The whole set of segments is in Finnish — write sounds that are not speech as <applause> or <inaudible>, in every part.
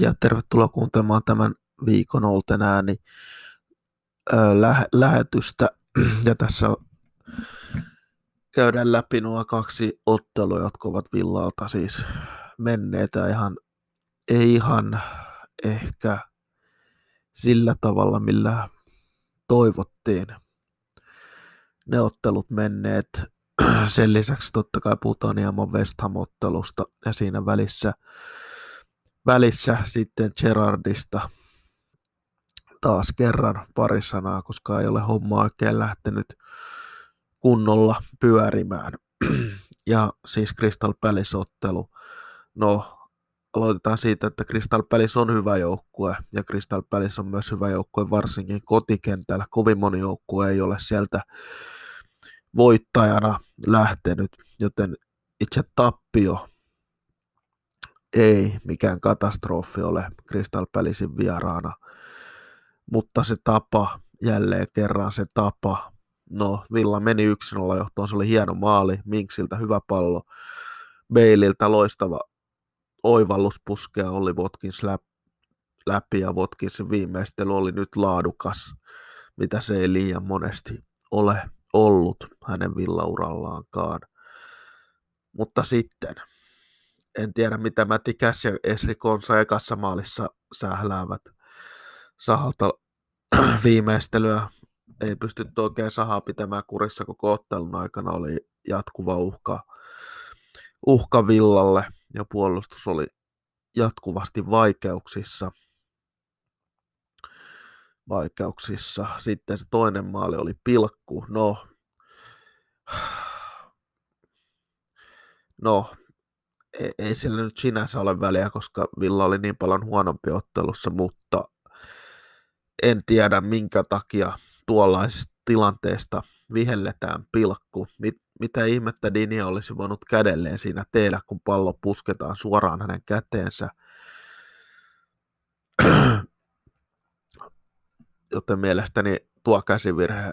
ja tervetuloa kuuntelemaan tämän viikon Olten ääni lä- lähetystä. <clears throat> Ja tässä käydään läpi nuo kaksi ottelua, jotka ovat Villalta siis menneitä ihan, ei ihan ehkä sillä tavalla, millä toivottiin ne ottelut menneet. <clears throat> Sen lisäksi totta kai puhutaan hieman West Ham-ottelusta ja siinä välissä välissä sitten Gerardista taas kerran pari sanaa, koska ei ole homma oikein lähtenyt kunnolla pyörimään. Ja siis Crystal Palace-ottelu. No, aloitetaan siitä, että Crystal Palace on hyvä joukkue, ja Crystal Palace on myös hyvä joukkue varsinkin kotikentällä. Kovin moni joukkue ei ole sieltä voittajana lähtenyt, joten itse tappio ei mikään katastrofi ole Crystal Palacein vieraana, mutta se tapa, jälleen kerran se tapa, no Villa meni yksin olla johtoon, se oli hieno maali, Minksiltä hyvä pallo, Beililtä loistava oivallus puskea oli Watkins läpi ja Watkinsin viimeistely oli nyt laadukas, mitä se ei liian monesti ole ollut hänen villaurallaankaan. Mutta sitten en tiedä mitä Matti Cash ja Esri Konsa ekassa maalissa sähläävät sahalta <clears throat> viimeistelyä. Ei pystytty oikein sahaa pitämään kurissa koko ottelun aikana, oli jatkuva uhka, uhka Villalle ja puolustus oli jatkuvasti vaikeuksissa. Vaikeuksissa. Sitten se toinen maali oli pilkku. No, <sighs> no ei, sillä nyt sinänsä ole väliä, koska Villa oli niin paljon huonompi ottelussa, mutta en tiedä minkä takia tuollaisesta tilanteesta vihelletään pilkku. Mit, mitä ihmettä Dini olisi voinut kädelleen siinä tehdä, kun pallo pusketaan suoraan hänen käteensä. <clears throat> Joten mielestäni tuo käsivirhe,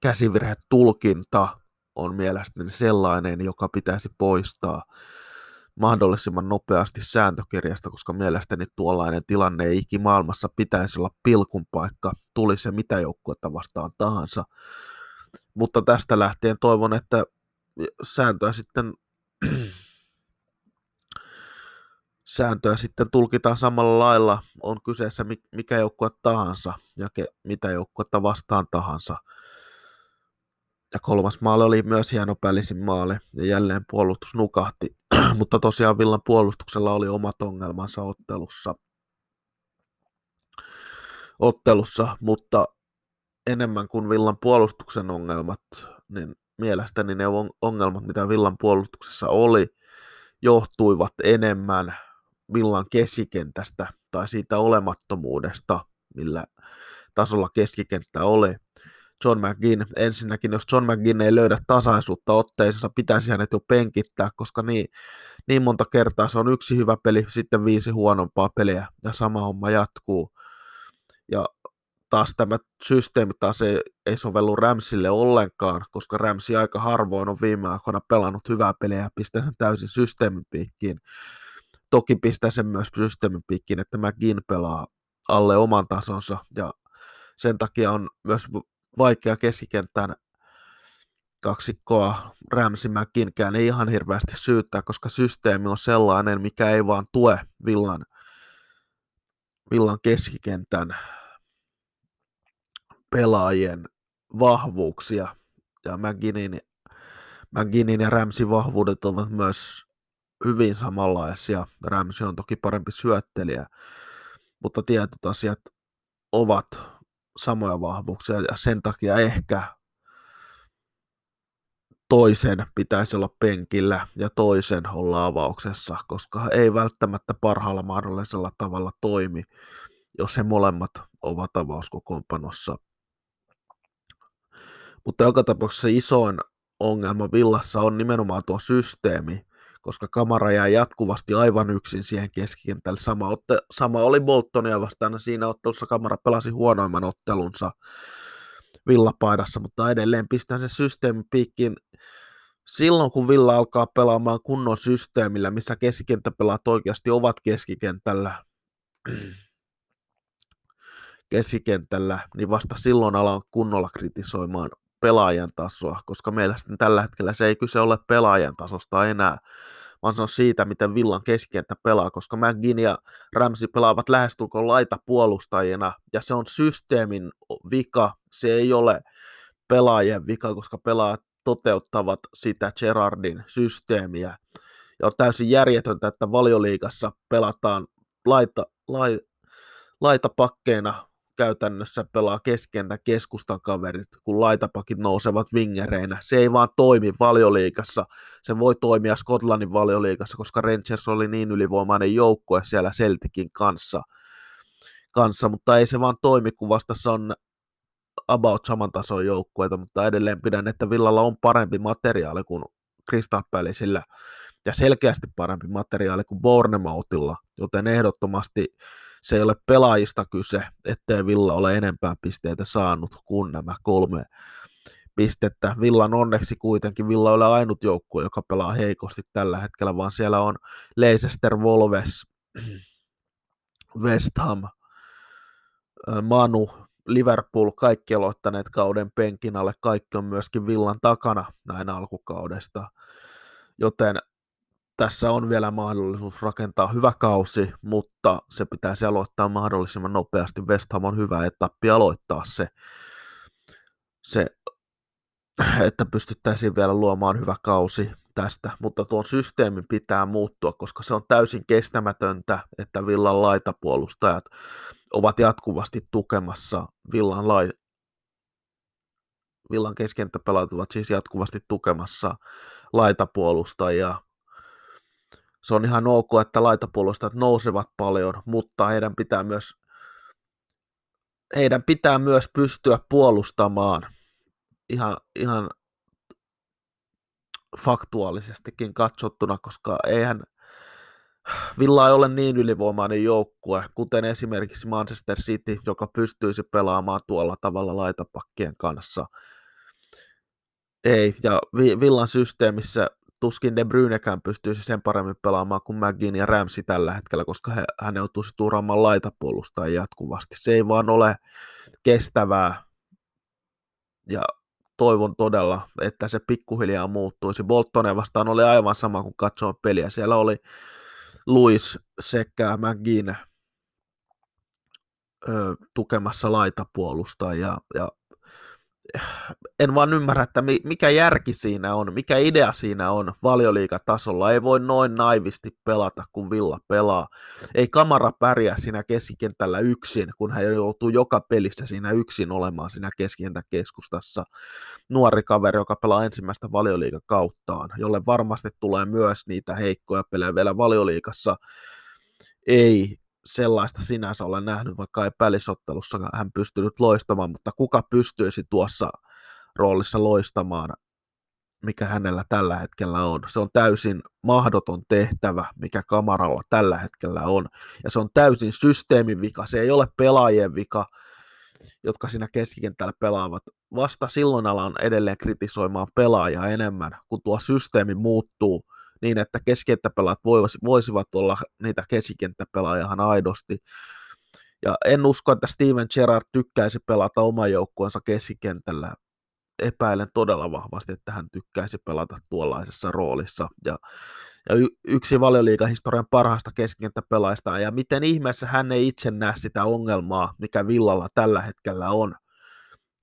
käsivirhe tulkinta on mielestäni sellainen, joka pitäisi poistaa mahdollisimman nopeasti sääntökirjasta, koska mielestäni tuollainen tilanne ei ikimaailmassa pitäisi olla pilkun paikka, tuli se mitä joukkuetta vastaan tahansa. Mutta tästä lähtien toivon, että sääntöä sitten <clears throat> sääntöä sitten tulkitaan samalla lailla, on kyseessä mikä joukkue tahansa ja ke, mitä joukkuetta vastaan tahansa. Ja kolmas maali oli myös hieno pälisin maali ja jälleen puolustus nukahti, <clears throat> mutta tosiaan Villan puolustuksella oli omat ongelmansa ottelussa. ottelussa, mutta enemmän kuin Villan puolustuksen ongelmat, niin mielestäni ne ongelmat, mitä Villan puolustuksessa oli, johtuivat enemmän Villan keskikentästä tai siitä olemattomuudesta, millä tasolla keskikenttä oli. John McGinn. Ensinnäkin, jos John McGinn ei löydä tasaisuutta otteisessa, pitäisi hänet jo penkittää, koska niin, niin monta kertaa se on yksi hyvä peli, sitten viisi huonompaa peliä, ja sama homma jatkuu. Ja taas tämä systeemi taas ei, ei sovellu Ramsille ollenkaan, koska Ramsi aika harvoin on viime aikoina pelannut hyvää peliä ja pistää sen täysin systeemin piikkiin. Toki pistää sen myös systeemin piikkiin, että McGinn pelaa alle oman tasonsa ja sen takia on myös vaikea keskikentän kaksikkoa Ramsimäkinkään ei ihan hirveästi syyttää, koska systeemi on sellainen, mikä ei vaan tue Villan, Villan keskikentän pelaajien vahvuuksia. Ja McGinnin, McGinnin ja Ramsin vahvuudet ovat myös hyvin samanlaisia. Ramsey on toki parempi syöttelijä, mutta tietyt asiat ovat samoja vahvuuksia ja sen takia ehkä toisen pitäisi olla penkillä ja toisen olla avauksessa, koska ei välttämättä parhaalla mahdollisella tavalla toimi, jos he molemmat ovat avauskokoonpanossa. Mutta joka tapauksessa isoin ongelma Villassa on nimenomaan tuo systeemi, koska Kamara jää jatkuvasti aivan yksin siihen keskikentälle. Sama, otte, sama oli Boltonia vastaan, siinä ottelussa Kamara pelasi huonoimman ottelunsa villapaidassa, mutta edelleen pistää se systeemi piikkiin silloin, kun Villa alkaa pelaamaan kunnon systeemillä, missä keskikenttäpelaat oikeasti ovat keskikentällä, <clears throat> keskikentällä, niin vasta silloin alan kunnolla kritisoimaan pelaajan tasoa, koska meillä sitten tällä hetkellä se ei kyse ole pelaajan tasosta enää, vaan se on siitä, miten Villan keskikenttä pelaa, koska McGinn ja Ramsey pelaavat lähestulkoon laita puolustajina, ja se on systeemin vika, se ei ole pelaajien vika, koska pelaajat toteuttavat sitä Gerardin systeemiä. Ja on täysin järjetöntä, että valioliigassa pelataan laita, lai, laitapakkeina käytännössä pelaa keskentä keskustan kaverit, kun laitapakit nousevat vingereinä. Se ei vaan toimi valioliikassa. Se voi toimia Skotlannin valioliikassa, koska Rangers oli niin ylivoimainen joukkue siellä Celticin kanssa, kanssa mutta ei se vaan toimi, kun vastassa on about saman tason joukkueita, mutta edelleen pidän, että Villalla on parempi materiaali kuin Crystal Palaceillä ja selkeästi parempi materiaali kuin Bournemouthilla, joten ehdottomasti se ei ole pelaajista kyse, ettei Villa ole enempää pisteitä saanut kuin nämä kolme pistettä. Villan onneksi kuitenkin, Villa ole ainut joukkue, joka pelaa heikosti tällä hetkellä, vaan siellä on Leicester, Wolves, <clears throat> West Ham, Manu, Liverpool, kaikki aloittaneet kauden penkin alle, kaikki on myöskin Villan takana näin alkukaudesta, joten tässä on vielä mahdollisuus rakentaa hyvä kausi, mutta se pitäisi aloittaa mahdollisimman nopeasti. West Ham on hyvä etappi aloittaa se, se että pystyttäisiin vielä luomaan hyvä kausi tästä, mutta tuon systeemin pitää muuttua, koska se on täysin kestämätöntä, että Villan laitapuolustajat ovat jatkuvasti tukemassa Villan, lai, Villan keskenttäpelaat ovat siis jatkuvasti tukemassa laitapuolustajia se on ihan ok, että laitapuolustajat nousevat paljon, mutta heidän pitää myös heidän pitää myös pystyä puolustamaan ihan, ihan faktuaalisestikin katsottuna, koska eihän Villa ei ole niin ylivoimainen joukkue, kuten esimerkiksi Manchester City, joka pystyisi pelaamaan tuolla tavalla laitapakkien kanssa. Ei, ja Villan systeemissä tuskin De Bruynekään pystyisi sen paremmin pelaamaan kuin McGinn ja Ramsey tällä hetkellä, koska he, hän joutuisi turaamaan laitapuolustaa jatkuvasti. Se ei vaan ole kestävää ja toivon todella, että se pikkuhiljaa muuttuisi. Boltonen vastaan oli aivan sama kuin katsoa peliä. Siellä oli Luis sekä McGinn tukemassa laitapuolusta ja, ja en vaan ymmärrä, että mikä järki siinä on, mikä idea siinä on valioliikatasolla. Ei voi noin naivisti pelata, kun Villa pelaa. Ei kamara pärjää siinä keskikentällä yksin, kun hän joutuu joka pelissä siinä yksin olemaan siinä keskustassa. Nuori kaveri, joka pelaa ensimmäistä valioliikakauttaan, jolle varmasti tulee myös niitä heikkoja pelejä vielä valioliikassa. Ei sellaista sinänsä olen nähnyt, vaikka ei pälisottelussa hän pystynyt loistamaan, mutta kuka pystyisi tuossa roolissa loistamaan, mikä hänellä tällä hetkellä on. Se on täysin mahdoton tehtävä, mikä kamaralla tällä hetkellä on. Ja se on täysin systeemin vika, se ei ole pelaajien vika, jotka siinä keskikentällä pelaavat. Vasta silloin alan edelleen kritisoimaan pelaajaa enemmän, kun tuo systeemi muuttuu – niin, että keskikenttäpelaat voisivat olla niitä keskikenttäpelaajia ihan aidosti. Ja en usko, että Steven Gerrard tykkäisi pelata oman joukkueensa keskikentällä. Epäilen todella vahvasti, että hän tykkäisi pelata tuollaisessa roolissa. Ja, ja y- yksi valioliikahistorian parhaista keskikenttäpelaajista, ja miten ihmeessä hän ei itse näe sitä ongelmaa, mikä Villalla tällä hetkellä on.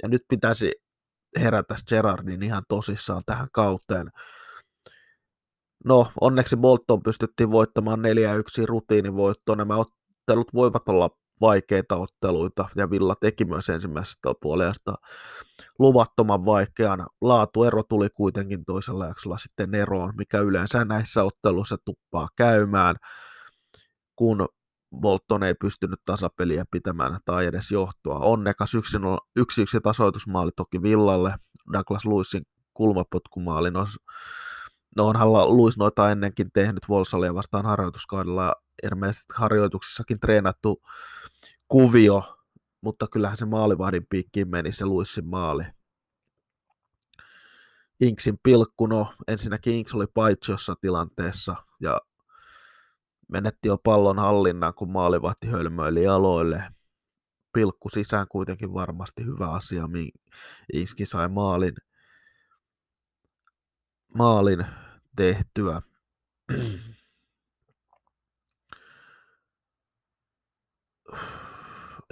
Ja nyt pitäisi herätä Gerardin ihan tosissaan tähän kauteen. No, onneksi Bolton pystyttiin voittamaan 4-1 rutiinivoitto. Nämä ottelut voivat olla vaikeita otteluita, ja Villa teki myös ensimmäisestä puolesta luvattoman vaikean. Laatuero tuli kuitenkin toisella jaksolla sitten eroon, mikä yleensä näissä otteluissa tuppaa käymään, kun Bolton ei pystynyt tasapeliä pitämään tai edes johtoa. Onnekas yksi, yksi, yksi tasoitusmaali toki Villalle, Douglas Lewisin kulmapotkumaali nos, No onhan Luis noita ennenkin tehnyt Volsalia vastaan harjoituskaudella ja ilmeisesti harjoituksissakin treenattu kuvio, mutta kyllähän se maalivahdin piikkiin meni se Luissin maali. Inksin pilkku, no ensinnäkin Inks oli paitsiossa tilanteessa ja menetti jo pallon hallinnan, kun maalivahti hölmöili aloille. Pilkku sisään kuitenkin varmasti hyvä asia, Iski sai maalin, maalin tehtyä.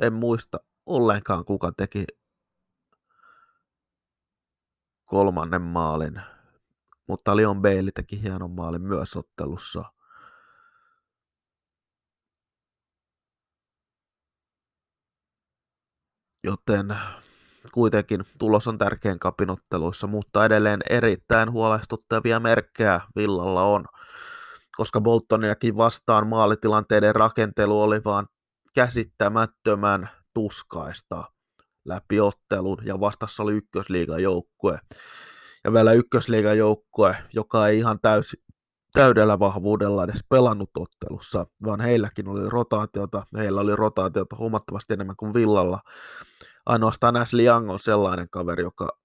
En muista ollenkaan, kuka teki kolmannen maalin, mutta Leon Bailey teki hienon maalin myös ottelussa. Joten kuitenkin tulos on tärkein kapinotteluissa, mutta edelleen erittäin huolestuttavia merkkejä Villalla on, koska Boltoniakin vastaan maalitilanteiden rakentelu oli vaan käsittämättömän tuskaista läpi ottelun ja vastassa oli ykkösliigan joukkue. Ja vielä ykkösliigan joukkue, joka ei ihan täysin täydellä vahvuudella edes pelannut ottelussa, vaan heilläkin oli rotaatiota, heillä oli rotaatiota huomattavasti enemmän kuin Villalla. Ainoastaan Ashley Young on sellainen kaveri, joka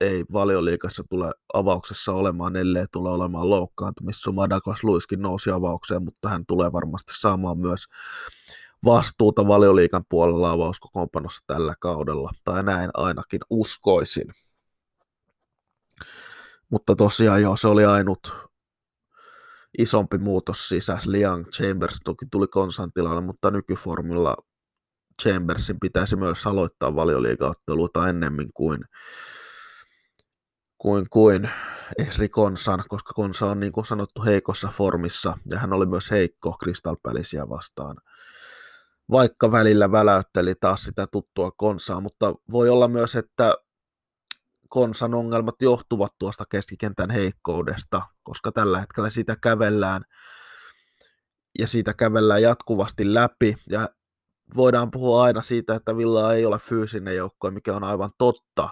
ei valioliikassa tule avauksessa olemaan, ellei tule olemaan loukkaantumissuma. Douglas Luiskin nousi avaukseen, mutta hän tulee varmasti saamaan myös vastuuta valioliikan puolella avauskokoonpanossa tällä kaudella, tai näin ainakin uskoisin. Mutta tosiaan joo, se oli ainut isompi muutos sisäs. Liang Chambers toki tuli konsan tilalle, mutta nykyformilla Chambersin pitäisi myös aloittaa valioliigaotteluita ennemmin kuin, kuin, kuin Esri Konsan, koska Konsa on niin kuin sanottu heikossa formissa, ja hän oli myös heikko Crystal Palacea vastaan. Vaikka välillä väläytteli taas sitä tuttua konsaa, mutta voi olla myös, että konsan ongelmat johtuvat tuosta keskikentän heikkoudesta, koska tällä hetkellä sitä kävellään ja siitä kävellään jatkuvasti läpi. Ja voidaan puhua aina siitä, että Villa ei ole fyysinen joukko, mikä on aivan totta,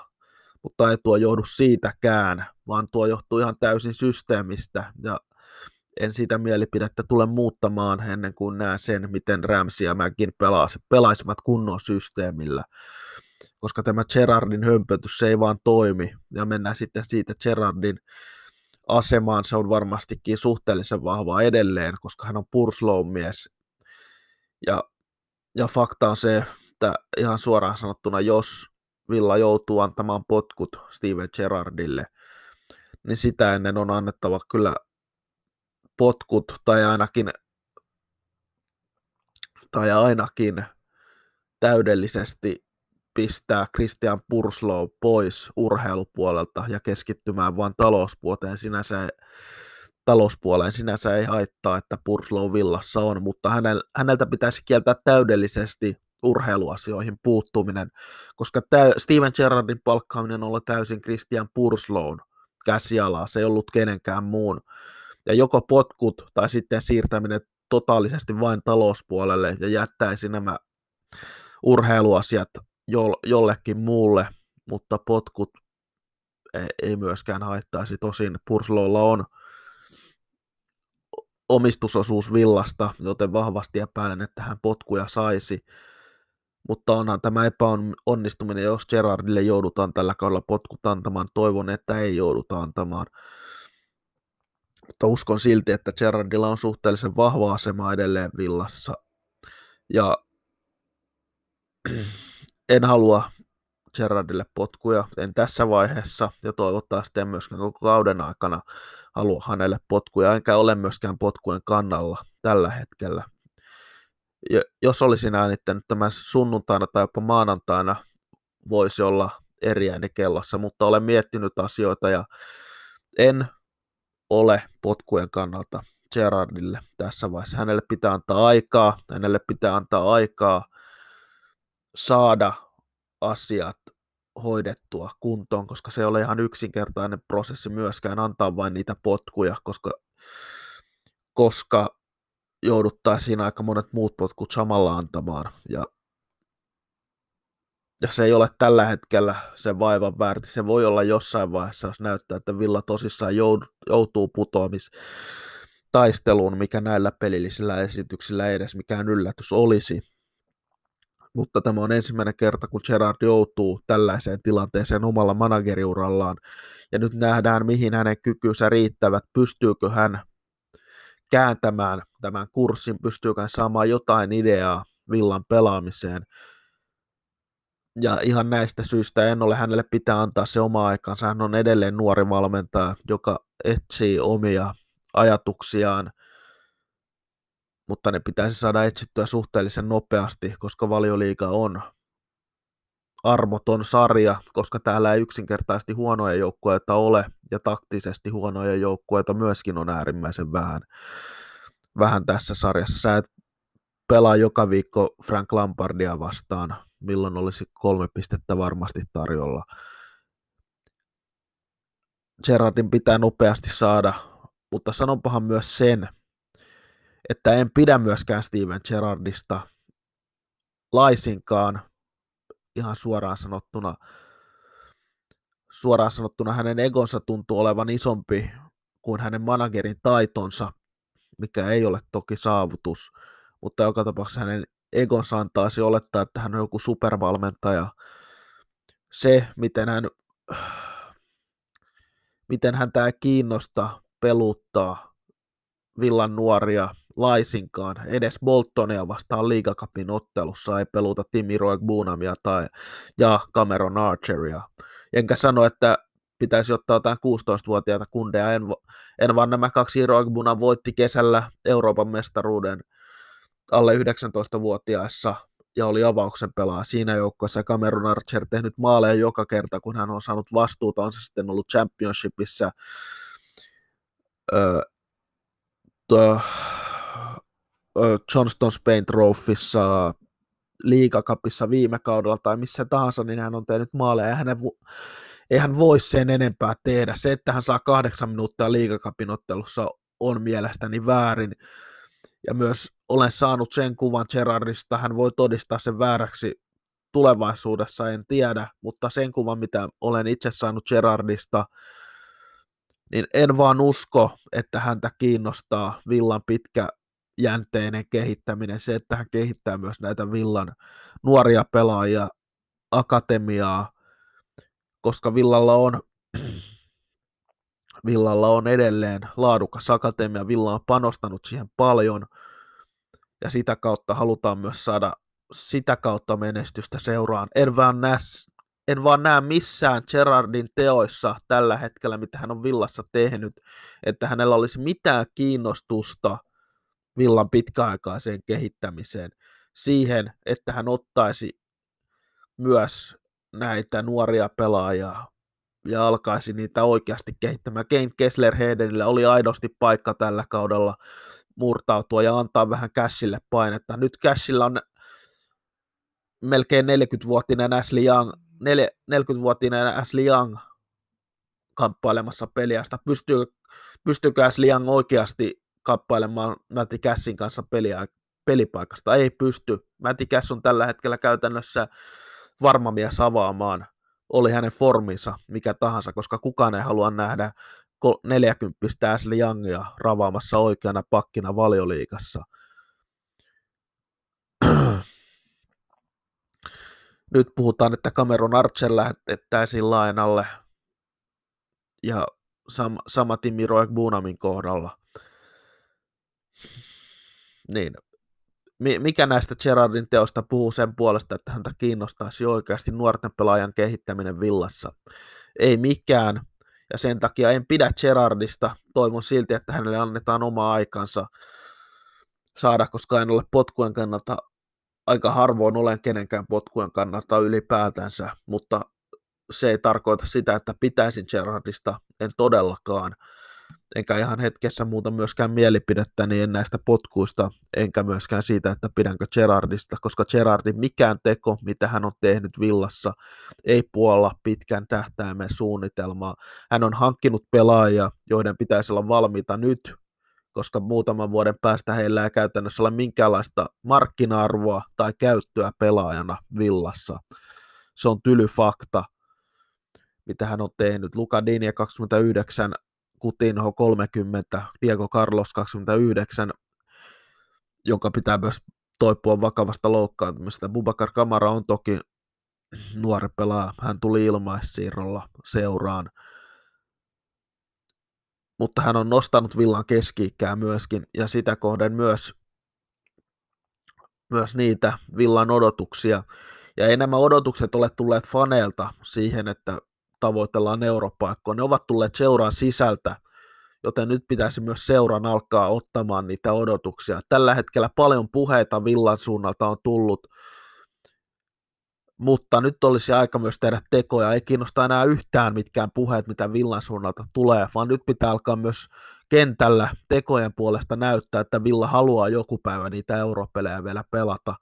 mutta ei tuo johdu siitäkään, vaan tuo johtuu ihan täysin systeemistä ja en sitä mielipidettä tule muuttamaan ennen kuin näen sen, miten Ramsey ja Mäkin pelaisivat kunnon systeemillä. Koska tämä Gerardin hömpötys, se ei vaan toimi. Ja mennään sitten siitä Gerardin asemaan, se on varmastikin suhteellisen vahva edelleen, koska hän on Purslow mies. Ja, ja fakta on se, että ihan suoraan sanottuna, jos Villa joutuu antamaan potkut Steven Gerardille, niin sitä ennen on annettava kyllä potkut tai ainakin, tai ainakin täydellisesti pistää Christian Purslow pois urheilupuolelta ja keskittymään vain talouspuoleen. Sinänsä, talouspuoleen sinänsä ei haittaa, että Purslow villassa on, mutta hänel, häneltä pitäisi kieltää täydellisesti urheiluasioihin puuttuminen, koska Steven Gerrardin palkkaaminen ollut täysin Christian Purslown käsialaa, se ei ollut kenenkään muun ja joko potkut tai sitten siirtäminen totaalisesti vain talouspuolelle ja jättäisi nämä urheiluasiat jollekin muulle, mutta potkut ei, ei myöskään haittaisi. Tosin Purslolla on omistusosuus villasta, joten vahvasti epäilen, että hän potkuja saisi. Mutta onhan tämä epäonnistuminen, jos Gerardille joudutaan tällä kaudella potkut antamaan. Toivon, että ei jouduta antamaan mutta uskon silti, että Gerardilla on suhteellisen vahva asema edelleen villassa. Ja <clears throat> en halua Gerardille potkuja, en tässä vaiheessa, ja toivottavasti en myöskään koko kauden aikana halua hänelle potkuja, enkä ole myöskään potkujen kannalla tällä hetkellä. Ja jos olisin äänittänyt tämän sunnuntaina tai jopa maanantaina, voisi olla eri ääni kellossa, mutta olen miettinyt asioita ja en ole potkujen kannalta Gerardille tässä vaiheessa. Hänelle pitää antaa aikaa, hänelle pitää antaa aikaa saada asiat hoidettua kuntoon, koska se ei ole ihan yksinkertainen prosessi myöskään antaa vain niitä potkuja, koska, koska jouduttaisiin aika monet muut potkut samalla antamaan. Ja ja se ei ole tällä hetkellä se vaivan väärti. Se voi olla jossain vaiheessa, jos näyttää, että Villa tosissaan joutuu putoamistaisteluun, mikä näillä pelillisillä esityksillä ei edes mikään yllätys olisi. Mutta tämä on ensimmäinen kerta, kun Gerard joutuu tällaiseen tilanteeseen omalla manageriurallaan. Ja nyt nähdään, mihin hänen kykynsä riittävät. Pystyykö hän kääntämään tämän kurssin, pystyykö saamaan jotain ideaa villan pelaamiseen. Ja ihan näistä syistä en ole hänelle pitää antaa se oma aikansa. Hän on edelleen nuori valmentaja, joka etsii omia ajatuksiaan, mutta ne pitäisi saada etsittyä suhteellisen nopeasti, koska valioliiga on armoton sarja, koska täällä ei yksinkertaisesti huonoja joukkueita ole, ja taktisesti huonoja joukkueita myöskin on äärimmäisen vähän, vähän tässä sarjassa. Sä et pelaa joka viikko Frank Lampardia vastaan, milloin olisi kolme pistettä varmasti tarjolla. Gerardin pitää nopeasti saada, mutta sanonpahan myös sen, että en pidä myöskään Steven Gerardista laisinkaan, ihan suoraan sanottuna, suoraan sanottuna hänen egonsa tuntuu olevan isompi kuin hänen managerin taitonsa, mikä ei ole toki saavutus, mutta joka tapauksessa hänen egonsa antaisi olettaa, että hän on joku supervalmentaja. Se, miten hän, miten häntä ei kiinnosta peluttaa villan nuoria laisinkaan. Edes Boltonia vastaan liigakapin ottelussa ei peluta Timi Bunamia tai ja Cameron Archeria. Enkä sano, että pitäisi ottaa jotain 16-vuotiaita kundeja. En, en vaan nämä kaksi Bunam voitti kesällä Euroopan mestaruuden alle 19-vuotiaissa ja oli avauksen pelaa siinä joukkueessa. Cameron Archer tehnyt maaleja joka kerta, kun hän on saanut vastuuta, on se sitten ollut championshipissa, öö, Johnston Spain Trophyssa, liigakapissa viime kaudella tai missä tahansa, niin hän on tehnyt maaleja ja hänen, ei hän voi sen enempää tehdä. Se, että hän saa kahdeksan minuuttia liigakapin ottelussa on mielestäni väärin. Ja myös olen saanut sen kuvan Gerardista, hän voi todistaa sen vääräksi tulevaisuudessa, en tiedä, mutta sen kuvan, mitä olen itse saanut Gerardista, niin en vaan usko, että häntä kiinnostaa Villan pitkä jänteinen kehittäminen, se, että hän kehittää myös näitä Villan nuoria pelaajia, akatemiaa, koska Villalla on, <clears throat> Villalla on edelleen laadukas akatemia, Villa on panostanut siihen paljon, ja sitä kautta halutaan myös saada sitä kautta menestystä seuraan. En vaan näe, en vaan näe missään Gerardin teoissa tällä hetkellä, mitä hän on Villassa tehnyt, että hänellä olisi mitään kiinnostusta Villan pitkäaikaiseen kehittämiseen, siihen, että hän ottaisi myös näitä nuoria pelaajia ja alkaisi niitä oikeasti kehittämään. Kane Kessler Hedenillä oli aidosti paikka tällä kaudella murtautua ja antaa vähän Cashille painetta. Nyt Cashilla on melkein 40-vuotinen Ashley Young, 40-vuotinen Ashley Young kamppailemassa peliästä. Pystyy, pystyykö Ashley Young oikeasti kappailemaan Matti Cassin kanssa peliä, pelipaikasta. Ei pysty. Matti Cass on tällä hetkellä käytännössä varma mies avaamaan, oli hänen forminsa mikä tahansa, koska kukaan ei halua nähdä 40 Ashley Youngia ravaamassa oikeana pakkina valioliikassa. <clears throat> Nyt puhutaan, että Cameron Archer lähetettäisiin lainalle ja sam- sama Timi Bunamin kohdalla niin, mikä näistä Gerardin teosta puhuu sen puolesta, että häntä kiinnostaisi oikeasti nuorten pelaajan kehittäminen villassa? Ei mikään, ja sen takia en pidä Gerardista. Toivon silti, että hänelle annetaan oma aikansa saada, koska en ole potkujen kannalta, aika harvoin olen kenenkään potkujen kannalta ylipäätänsä, mutta se ei tarkoita sitä, että pitäisin Gerardista, en todellakaan enkä ihan hetkessä muuta myöskään mielipidettä niin näistä potkuista, enkä myöskään siitä, että pidänkö Gerardista, koska Gerardin mikään teko, mitä hän on tehnyt villassa, ei puolla pitkän tähtäimen suunnitelmaa. Hän on hankkinut pelaajia, joiden pitäisi olla valmiita nyt, koska muutaman vuoden päästä heillä ei käytännössä ole minkäänlaista markkina-arvoa tai käyttöä pelaajana villassa. Se on tyly fakta, mitä hän on tehnyt. Luka Dinia 29 Coutinho 30, Diego Carlos 29, jonka pitää myös toipua vakavasta loukkaantumista. Bubakar Kamara on toki nuori pelaa, hän tuli ilmaissiirrolla seuraan. mutta hän on nostanut Villan keski myöskin, ja sitä kohden myös, myös niitä Villan odotuksia. Ja ei nämä odotukset ole tulleet faneilta siihen, että tavoitellaan europaikkoa. Ne ovat tulleet seuran sisältä, joten nyt pitäisi myös seuran alkaa ottamaan niitä odotuksia. Tällä hetkellä paljon puheita Villan suunnalta on tullut, mutta nyt olisi aika myös tehdä tekoja. Ei kiinnosta enää yhtään mitkään puheet, mitä Villan suunnalta tulee, vaan nyt pitää alkaa myös kentällä tekojen puolesta näyttää, että Villa haluaa joku päivä niitä europelejä vielä pelata.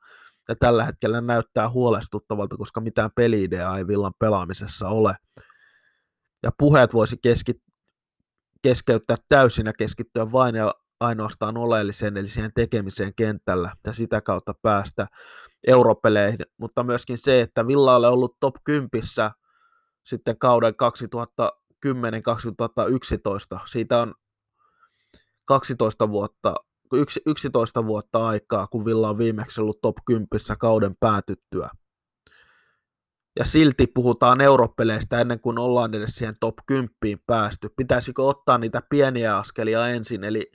Ja tällä hetkellä näyttää huolestuttavalta, koska mitään peliideaa ei Villan pelaamisessa ole. Ja puheet voisi keski- keskeyttää täysin ja keskittyä vain ja ainoastaan oleelliseen, eli siihen tekemiseen kentällä ja sitä kautta päästä europeleihin, mutta myöskin se, että Villa on ollut top 10 sitten kauden 2010-2011. Siitä on 12 vuotta, 11 vuotta aikaa, kun Villa on viimeksi ollut top 10 kauden päätyttyä. Ja silti puhutaan europeleistä ennen kuin ollaan edes siihen top 10 päästy. Pitäisikö ottaa niitä pieniä askelia ensin, eli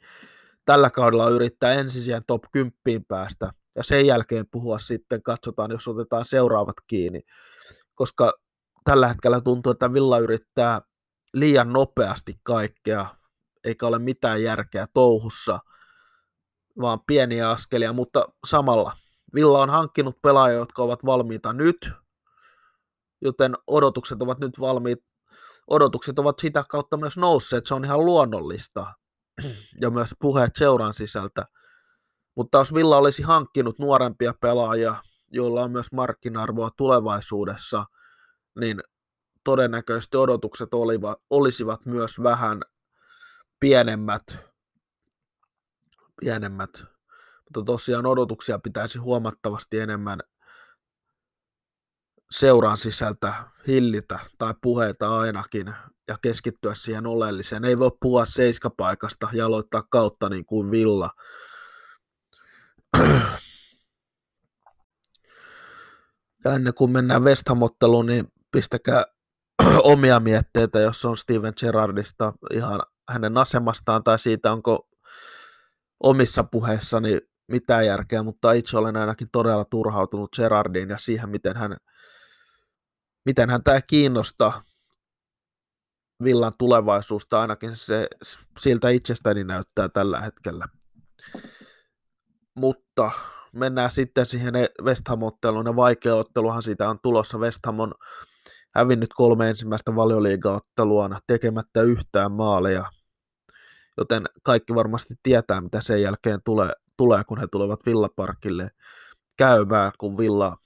tällä kaudella yrittää ensin siihen top 10 päästä, ja sen jälkeen puhua sitten, katsotaan, jos otetaan seuraavat kiinni, koska tällä hetkellä tuntuu, että Villa yrittää liian nopeasti kaikkea, eikä ole mitään järkeä touhussa, vaan pieniä askelia, mutta samalla. Villa on hankkinut pelaajia, jotka ovat valmiita nyt, joten odotukset ovat nyt valmiit, odotukset ovat sitä kautta myös nousseet, se on ihan luonnollista, ja myös puheet seuran sisältä, mutta jos Villa olisi hankkinut nuorempia pelaajia, joilla on myös markkina-arvoa tulevaisuudessa, niin todennäköisesti odotukset oliva, olisivat myös vähän pienemmät. Pienemmät. Mutta tosiaan odotuksia pitäisi huomattavasti enemmän seuran sisältä hillitä tai puheita ainakin ja keskittyä siihen oleelliseen. Ei voi puhua seiskapaikasta ja aloittaa kautta niin kuin Villa <clears throat> ja ennen kuin mennään West niin pistäkää <clears throat> omia mietteitä, jos on Steven Gerrardista ihan hänen asemastaan tai siitä, onko omissa puheissani mitään järkeä, mutta itse olen ainakin todella turhautunut Gerardiin ja siihen, miten hän, miten hän tämä kiinnostaa Villan tulevaisuusta, ainakin se siltä itsestäni näyttää tällä hetkellä. Mutta mennään sitten siihen West Ham-otteluun, ja vaikea otteluhan siitä on tulossa. West Ham on hävinnyt kolme ensimmäistä valioliigaotteluaan tekemättä yhtään maaleja, joten kaikki varmasti tietää, mitä sen jälkeen tulee, tulee kun he tulevat Villaparkille käymään, kun Villa,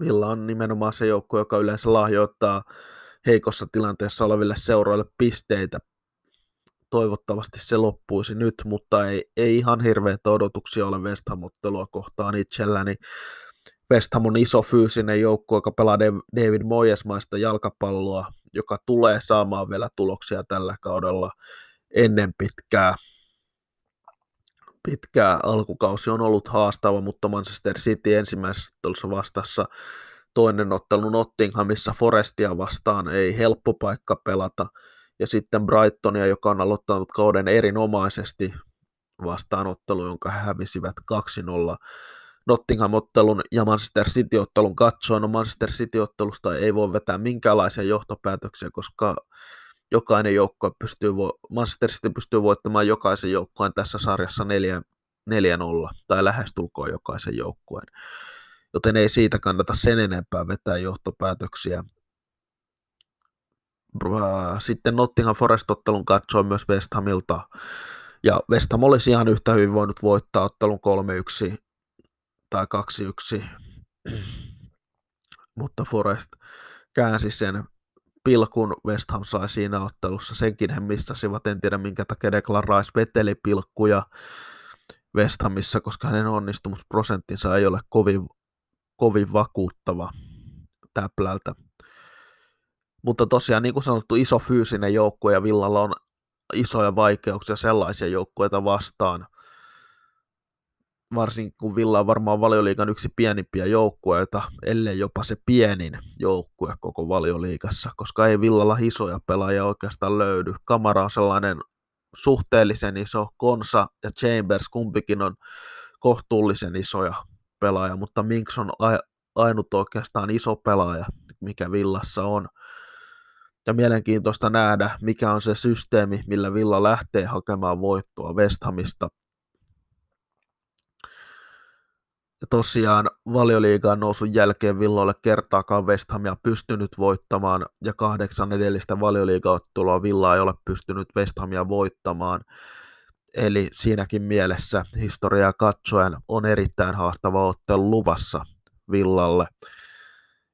Villa on nimenomaan se joukko, joka yleensä lahjoittaa heikossa tilanteessa oleville seuroille pisteitä toivottavasti se loppuisi nyt, mutta ei, ei ihan hirveitä odotuksia ole West Ham-ottelua kohtaan itselläni. West Ham on iso fyysinen joukko, joka pelaa David Moyesmaista jalkapalloa, joka tulee saamaan vielä tuloksia tällä kaudella ennen pitkää. Pitkää alkukausi on ollut haastava, mutta Manchester City ensimmäisessä ottelussa vastassa toinen ottelu Nottinghamissa Forestia vastaan ei helppo paikka pelata – ja sitten Brightonia, joka on aloittanut kauden erinomaisesti vastaanottelu, jonka he hävisivät 2-0 Nottingham-ottelun ja Manchester City-ottelun katsoen. No Manchester City-ottelusta ei voi vetää minkäänlaisia johtopäätöksiä, koska jokainen joukkue pystyy, Manchester City pystyy voittamaan jokaisen joukkueen tässä sarjassa 4-0 tai lähestulkoon jokaisen joukkueen. Joten ei siitä kannata sen enempää vetää johtopäätöksiä. Sitten Nottingham Forest-ottelun katsoin myös West Hamilta, ja West Ham olisi ihan yhtä hyvin voinut voittaa ottelun 3-1 tai 2-1, mutta Forest käänsi sen pilkun West Ham sai siinä ottelussa. Senkin he missasivat, en tiedä minkä takia Declan Rice veteli pilkkuja West Hamissa, koska hänen onnistumusprosenttinsa ei ole kovin, kovin vakuuttava täplältä. Mutta tosiaan, niin kuin sanottu, iso fyysinen joukkue ja Villalla on isoja vaikeuksia sellaisia joukkueita vastaan, varsinkin kun Villa on varmaan valioliikan yksi pienimpiä joukkueita, ellei jopa se pienin joukkue koko valioliikassa, koska ei Villalla isoja pelaajia oikeastaan löydy. Kamara on sellainen suhteellisen iso, Konsa ja Chambers kumpikin on kohtuullisen isoja pelaajia, mutta Minks on ainut oikeastaan iso pelaaja, mikä Villassa on. Ja mielenkiintoista nähdä, mikä on se systeemi, millä Villa lähtee hakemaan voittoa West Hamista – Ja tosiaan valioliigaan nousun jälkeen Villoille kertaakaan West Hamia pystynyt voittamaan, ja kahdeksan edellistä valioliigaottelua Villa ei ole pystynyt West Hamia voittamaan. Eli siinäkin mielessä historiaa katsoen on erittäin haastava ottelu luvassa Villalle.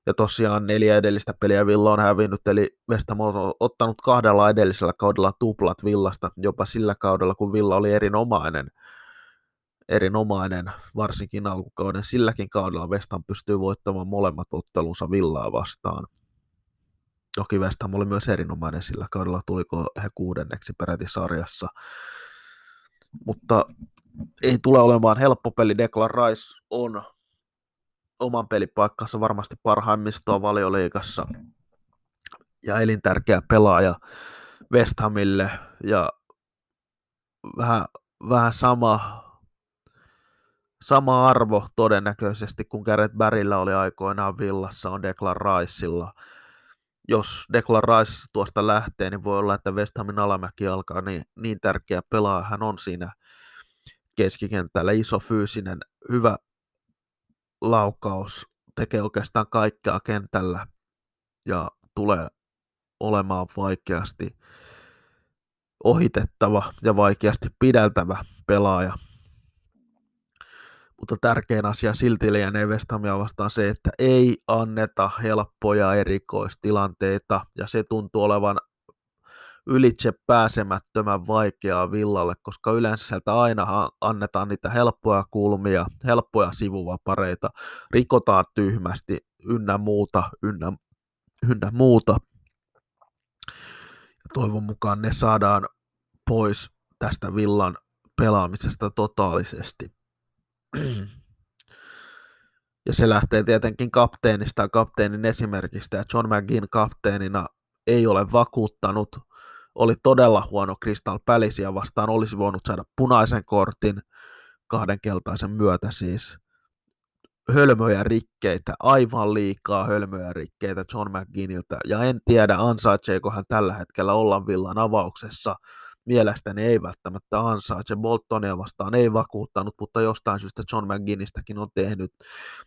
Ja tosiaan neljä edellistä peliä Villa on hävinnyt, eli West Ham on ottanut kahdella edellisellä kaudella tuplat Villasta, jopa sillä kaudella, kun Villa oli erinomainen – erinomainen, varsinkin alkukauden. Silläkin kaudella Vestan pystyy voittamaan molemmat ottelunsa Villaa vastaan. Toki West Ham oli myös erinomainen sillä kaudella, tuliko he kuudenneksi peräti sarjassa. Mutta ei tule olemaan helppo peli. Declan Rice on oman pelipaikkansa varmasti parhaimmistoa valioliikassa ja elintärkeä pelaaja West Hamille ja vähän, vähän sama sama arvo todennäköisesti kuin Gareth Barryllä oli aikoinaan Villassa on Declan Riceilla. Jos Declan Rice tuosta lähtee, niin voi olla, että West Hamin alamäki alkaa, niin, niin tärkeä pelaaja hän on siinä keskikentällä. Iso fyysinen, hyvä laukaus, tekee oikeastaan kaikkea kentällä ja tulee olemaan vaikeasti ohitettava ja vaikeasti pidältävä pelaaja mutta tärkein asia silti lienee West Hamia vastaan se, että ei anneta helppoja erikoistilanteita, ja se tuntuu olevan ylitse pääsemättömän vaikeaa Villalle, koska yleensä sieltä aina annetaan niitä helppoja kulmia, helppoja sivuvapareita, rikotaan tyhmästi ynnä muuta, ynnä, ynnä muuta. Ja toivon mukaan ne saadaan pois tästä Villan pelaamisesta totaalisesti. <clears throat> Ja se lähtee tietenkin kapteenista ja kapteenin esimerkistä, ja John McGinn kapteenina ei ole vakuuttanut, oli todella huono Crystal Palaceia vastaan, olisi voinut saada punaisen kortin, kahden keltaisen myötä siis, hölmöjä rikkeitä, aivan liikaa hölmöjä rikkeitä John McGinniltä, ja en tiedä ansaitseeko hän tällä hetkellä olla villan avauksessa, mielestäni ei välttämättä ansaitse. Boltonia vastaan ei vakuuttanut, mutta jostain syystä John McGinnistäkin on tehnyt,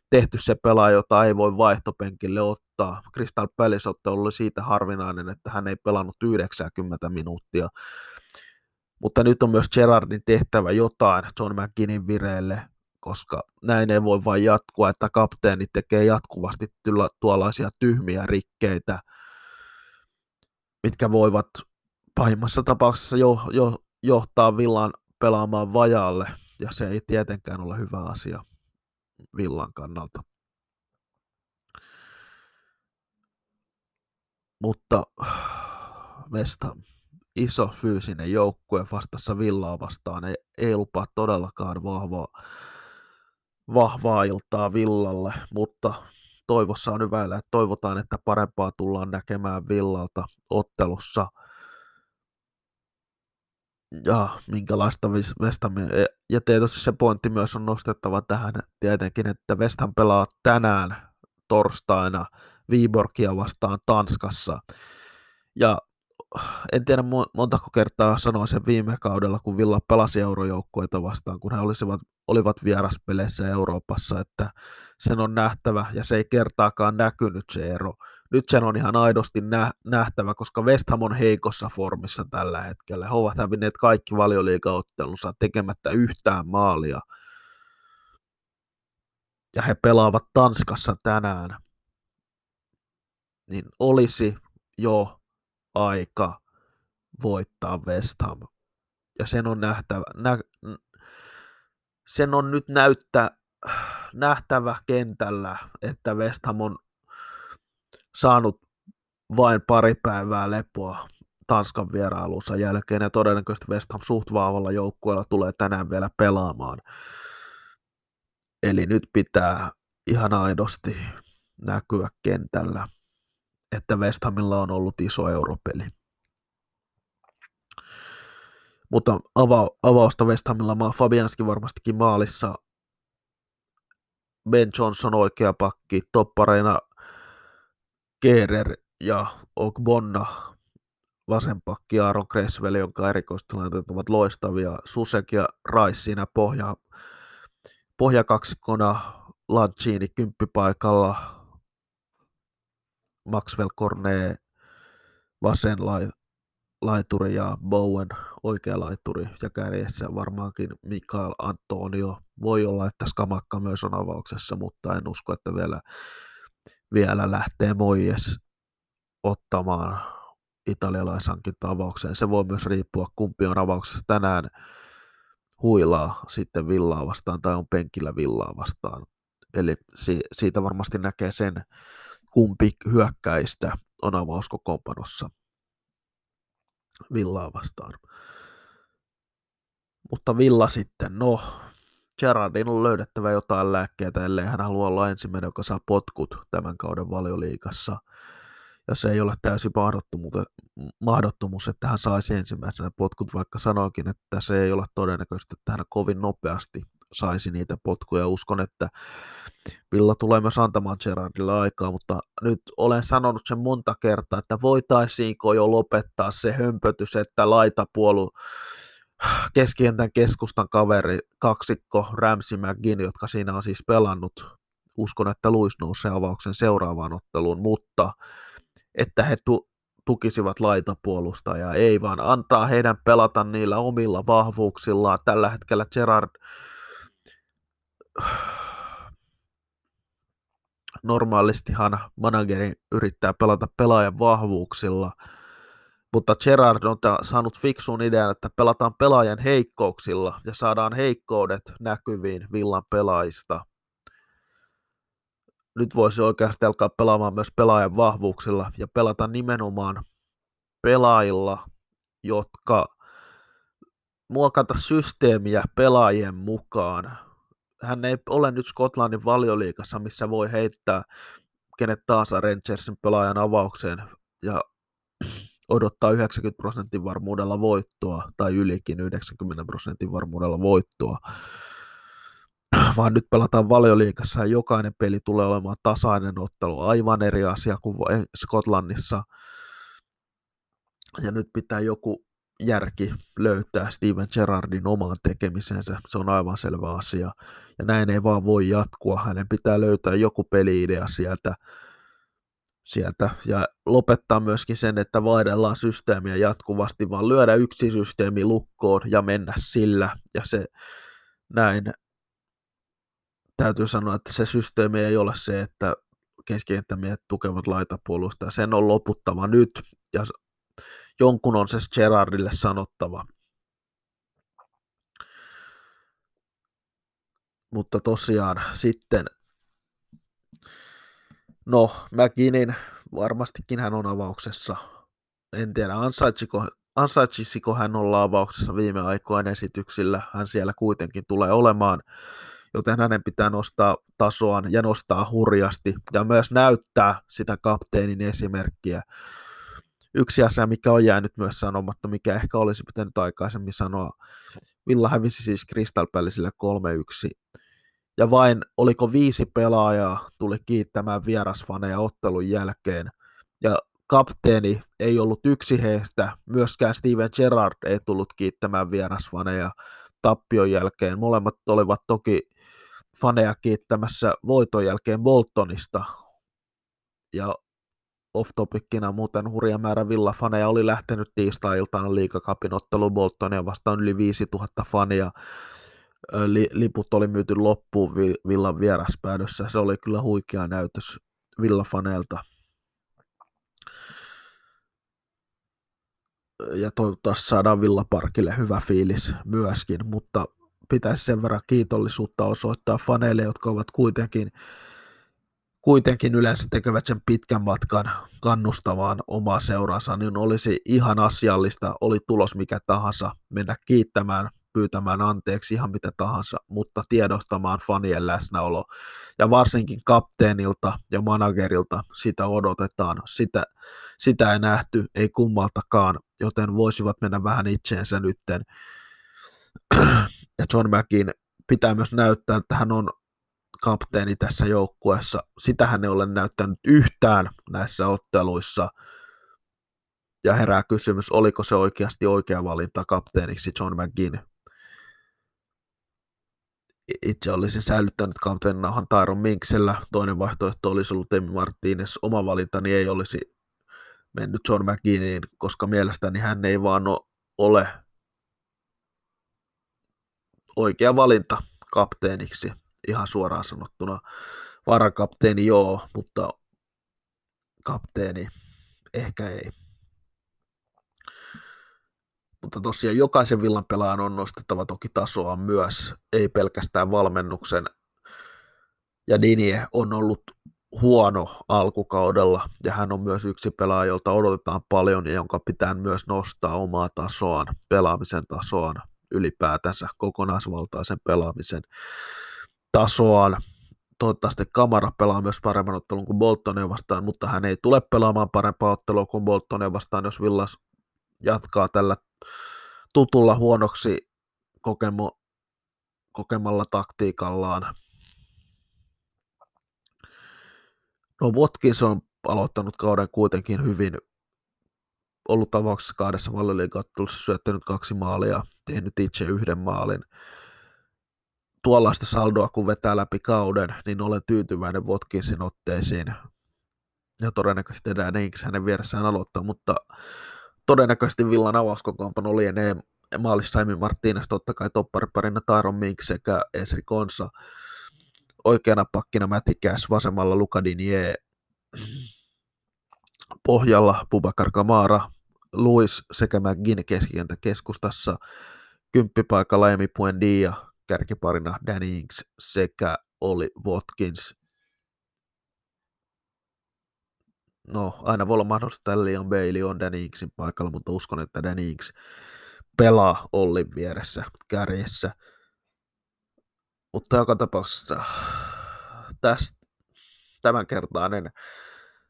tehty se pelaaja, jota ei voi vaihtopenkille ottaa. Crystal Palace oli siitä harvinainen, että hän ei pelannut 90 minuuttia. Mutta nyt on myös Gerardin tehtävä jotain John McGinnin vireelle, koska näin ei voi vain jatkua, että kapteeni tekee jatkuvasti tuollaisia tyhmiä rikkeitä, mitkä voivat pahimmassa tapauksessa jo, jo, johtaa Villan pelaamaan vajaalle, ja se ei tietenkään ole hyvä asia Villan kannalta. Mutta Vesta, iso fyysinen joukkue vastassa Villaa vastaan ei, ei lupaa todellakaan vahvaa, vahvaa iltaa Villalle, mutta toivossa on hyvä, että toivotaan, että parempaa tullaan näkemään Villalta ottelussa – ja minkälaista West Ham, e, ja tietysti se pointti myös on nostettava tähän tietenkin, että West Ham pelaa tänään torstaina Viborgia vastaan Tanskassa, ja en tiedä montako kertaa sanoin sen viime kaudella, kun Villa pelasi eurojoukkueita vastaan, kun he olisivat, olivat vieraspeleissä Euroopassa, että sen on nähtävä, ja se ei kertaakaan näkynyt se ero nyt sen on ihan aidosti nähtävä, koska West Ham on heikossa formissa tällä hetkellä. He ovat hävinneet kaikki valioliigaottelunsa tekemättä yhtään maalia. Ja he pelaavat Tanskassa tänään. Niin olisi jo aika voittaa West Ham. Ja sen on nähtävä, nä, sen on nyt näyttä, nähtävä kentällä, että West Ham on saanut vain pari päivää lepoa Tanskan vierailunsa jälkeen ja todennäköisesti West Ham suht vaavalla joukkueella tulee tänään vielä pelaamaan. Eli nyt pitää ihan aidosti näkyä kentällä, että West Hamilla on ollut iso europeli. Mutta ava- avausta West Hamilla maa Fabianski varmastikin maalissa. Ben Johnson oikea pakki, toppareina Kerer ja Ogbonna vasenpakki Aaron Creswell, jonka erikoistilanteet ovat loistavia. Susek ja Rice siinä pohja, pohjakaksikkona Lancini kymppipaikalla, Maxwell Cornet vasen laituri ja Bowen oikea laituri ja kärjessä varmaankin Mikael Antonio. Voi olla, että Skamakka myös on avauksessa, mutta en usko, että vielä, vielä lähtee Moies ottamaan italialaisankin avaukseen. Se voi myös riippua, kumpi on avauksessa tänään huilaa sitten villaa vastaan tai on penkillä villaa vastaan. Eli si- siitä varmasti näkee sen, kumpi hyökkäistä on avauskokoonpanossa villaa vastaan. Mutta Villa sitten, no, Gerardin on löydettävä jotain lääkkeitä, ellei hän halua olla ensimmäinen, joka saa potkut tämän kauden valioliikassa. Ja se ei ole täysin mahdottomuus, että hän saisi ensimmäisenä potkut, vaikka sanoikin, että se ei ole todennäköistä, että hän kovin nopeasti saisi niitä potkuja. Uskon, että Villa tulee myös antamaan Gerardille aikaa, mutta nyt olen sanonut sen monta kertaa, että voitaisiinko jo lopettaa se hömpötys, että laitapuolu keskentän keskustan kaveri, kaksikko Ramsey McGinn, jotka siinä on siis pelannut. Uskon, että Luis nousee avauksen seuraavaan otteluun, mutta että he tu- tukisivat laitapuolustajaa, ei vaan antaa heidän pelata niillä omilla vahvuuksillaan. Tällä hetkellä Gerard normaalistihan manageri yrittää pelata pelaajan vahvuuksilla, mutta Gerard on saanut fiksun idean, että pelataan pelaajan heikkouksilla ja saadaan heikkoudet näkyviin villan pelaajista. Nyt voisi oikeasti alkaa pelaamaan myös pelaajan vahvuuksilla ja pelata nimenomaan pelaajilla, jotka muokata systeemiä pelaajien mukaan hän ei ole nyt Skotlannin valioliikassa, missä voi heittää kenet taas Rangersin pelaajan avaukseen ja odottaa 90 prosentin varmuudella voittoa, tai ylikin 90 prosentin varmuudella voittoa, <clears throat> vaan nyt pelataan valioliikassa ja jokainen peli tulee olemaan tasainen ottelu, aivan eri asia kuin Skotlannissa. Ja nyt pitää joku järki löytää Steven Gerrardin omaan tekemisensä, se on aivan selvä asia. Ja näin ei vaan voi jatkua, hänen pitää löytää joku peliidea sieltä, sieltä ja lopettaa myöskin sen, että vaihdellaan systeemiä jatkuvasti, vaan lyödä yksi systeemi lukkoon ja mennä sillä. Ja se näin täytyy sanoa, että se systeemi ei ole se, että keskikenttämiehet tukevat laitapuolusta. Sen on loputtava nyt ja jonkun on se Gerardille sanottava. Mutta tosiaan sitten, no McGinnin varmastikin hän on avauksessa. En tiedä, ansaitsiko, ansaitsisiko hän olla avauksessa viime aikoina esityksillä. Hän siellä kuitenkin tulee olemaan, joten hänen pitää nostaa tasoaan ja nostaa hurjasti ja myös näyttää sitä kapteenin esimerkkiä yksi asia, mikä on jäänyt myös sanomatta, mikä ehkä olisi pitänyt aikaisemmin sanoa. Villa hävisi siis Crystal Palaceille 3-1. Ja vain oliko viisi pelaajaa tuli kiittämään vierasfaneja ottelun jälkeen. Ja kapteeni ei ollut yksi heistä, myöskään Steven Gerrard ei tullut kiittämään vierasfaneja tappion jälkeen. Molemmat olivat toki faneja kiittämässä voiton jälkeen Boltonista. Ja off-topicina muuten hurja määrä villafaneja oli lähtenyt tiistai-iltana liikakapin otteluun Boltonia vastaan yli 5000 fania. Liput oli myyty loppuun Villan vieraspäädössä. Se oli kyllä huikea näytös Villafaneelta. Ja toivottavasti saadaan Villaparkille hyvä fiilis myöskin, mutta pitäisi sen verran kiitollisuutta osoittaa faneille, jotka ovat kuitenkin kuitenkin yleensä tekevät sen pitkän matkan kannustamaan omaa seuransa, niin olisi ihan asiallista, oli tulos mikä tahansa, mennä kiittämään pyytämään anteeksi ihan mitä tahansa, mutta tiedostamaan fanien läsnäolo. Ja varsinkin kapteenilta ja managerilta sitä odotetaan. Sitä, sitä ei nähty, ei kummaltakaan, joten voisivat mennä vähän itseensä nytten. Ja John Mackin pitää myös näyttää, että hän on kapteeni tässä joukkueessa. Sitä hän ei ole näyttänyt yhtään näissä otteluissa. Ja herää kysymys, oliko se oikeasti oikea valinta kapteeniksi John McGinn. Itse olisin säilyttänyt kapteeninahan Tyron Minksellä. Toinen vaihtoehto olisi ollut Emi Martinez. Oma valintani ei olisi mennyt John McGinniin, koska mielestäni hän ei vaan ole oikea valinta kapteeniksi ihan suoraan sanottuna. Varakapteeni joo, mutta kapteeni ehkä ei. Mutta tosiaan jokaisen villan pelaajan on nostettava toki tasoa myös, ei pelkästään valmennuksen. Ja Dinie on ollut huono alkukaudella, ja hän on myös yksi pelaaja, jolta odotetaan paljon, ja jonka pitää myös nostaa omaa tasoaan, pelaamisen tasoaan ylipäätänsä, kokonaisvaltaisen pelaamisen tasoaan. Toivottavasti Kamara pelaa myös paremman ottelun kuin Boltonia vastaan, mutta hän ei tule pelaamaan parempaa ottelua kuin Boltonia vastaan, jos Villas jatkaa tällä tutulla huonoksi kokemo, kokemalla taktiikallaan. No Watkins on aloittanut kauden kuitenkin hyvin, ollut tavauksessa kahdessa valioliikattelussa, syöttänyt kaksi maalia, tehnyt itse yhden maalin tuollaista saldoa, kun vetää läpi kauden, niin olen tyytyväinen Watkinsin otteisiin. Ja todennäköisesti enää Inks hänen vieressään aloittaa, mutta todennäköisesti Villan avauskokoonpano lienee maalissa Sami Martínez, totta kai toppariparina Tyron Minks sekä Esri Konsa. Oikeana pakkina Mätikäs, vasemmalla Lukadinie, pohjalla Bubakar Kamara, Luis sekä McGinn keskikentä keskustassa, kymppipaikalla Emi Puendia, kärkiparina Danny Ings sekä Oli Watkins. No, aina voi olla mahdollista, että Leon Bailey on Danny Inksin paikalla, mutta uskon, että Danny Inks pelaa Ollin vieressä kärjessä. Mutta joka tapauksessa tästä, tämänkertainen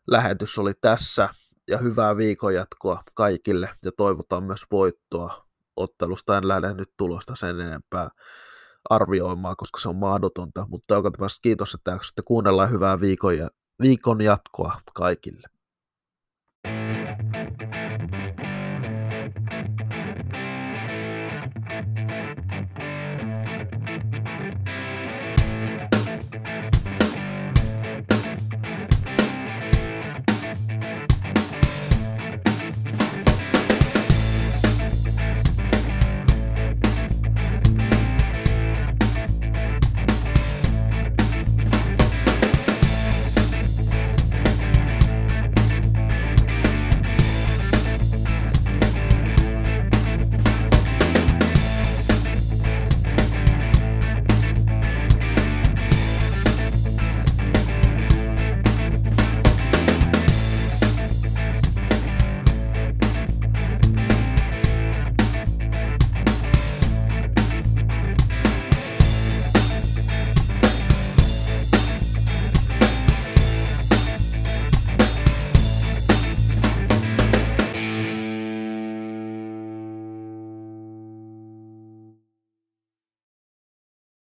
lähetys oli tässä ja hyvää viikon jatkoa kaikille ja toivotaan myös voittoa ottelusta. En lähde nyt tulosta sen enempää arvioimaan, koska se on mahdotonta, mutta joka tapauksessa kiitos, että kuunnellaan hyvää viikon, viikon jatkoa kaikille.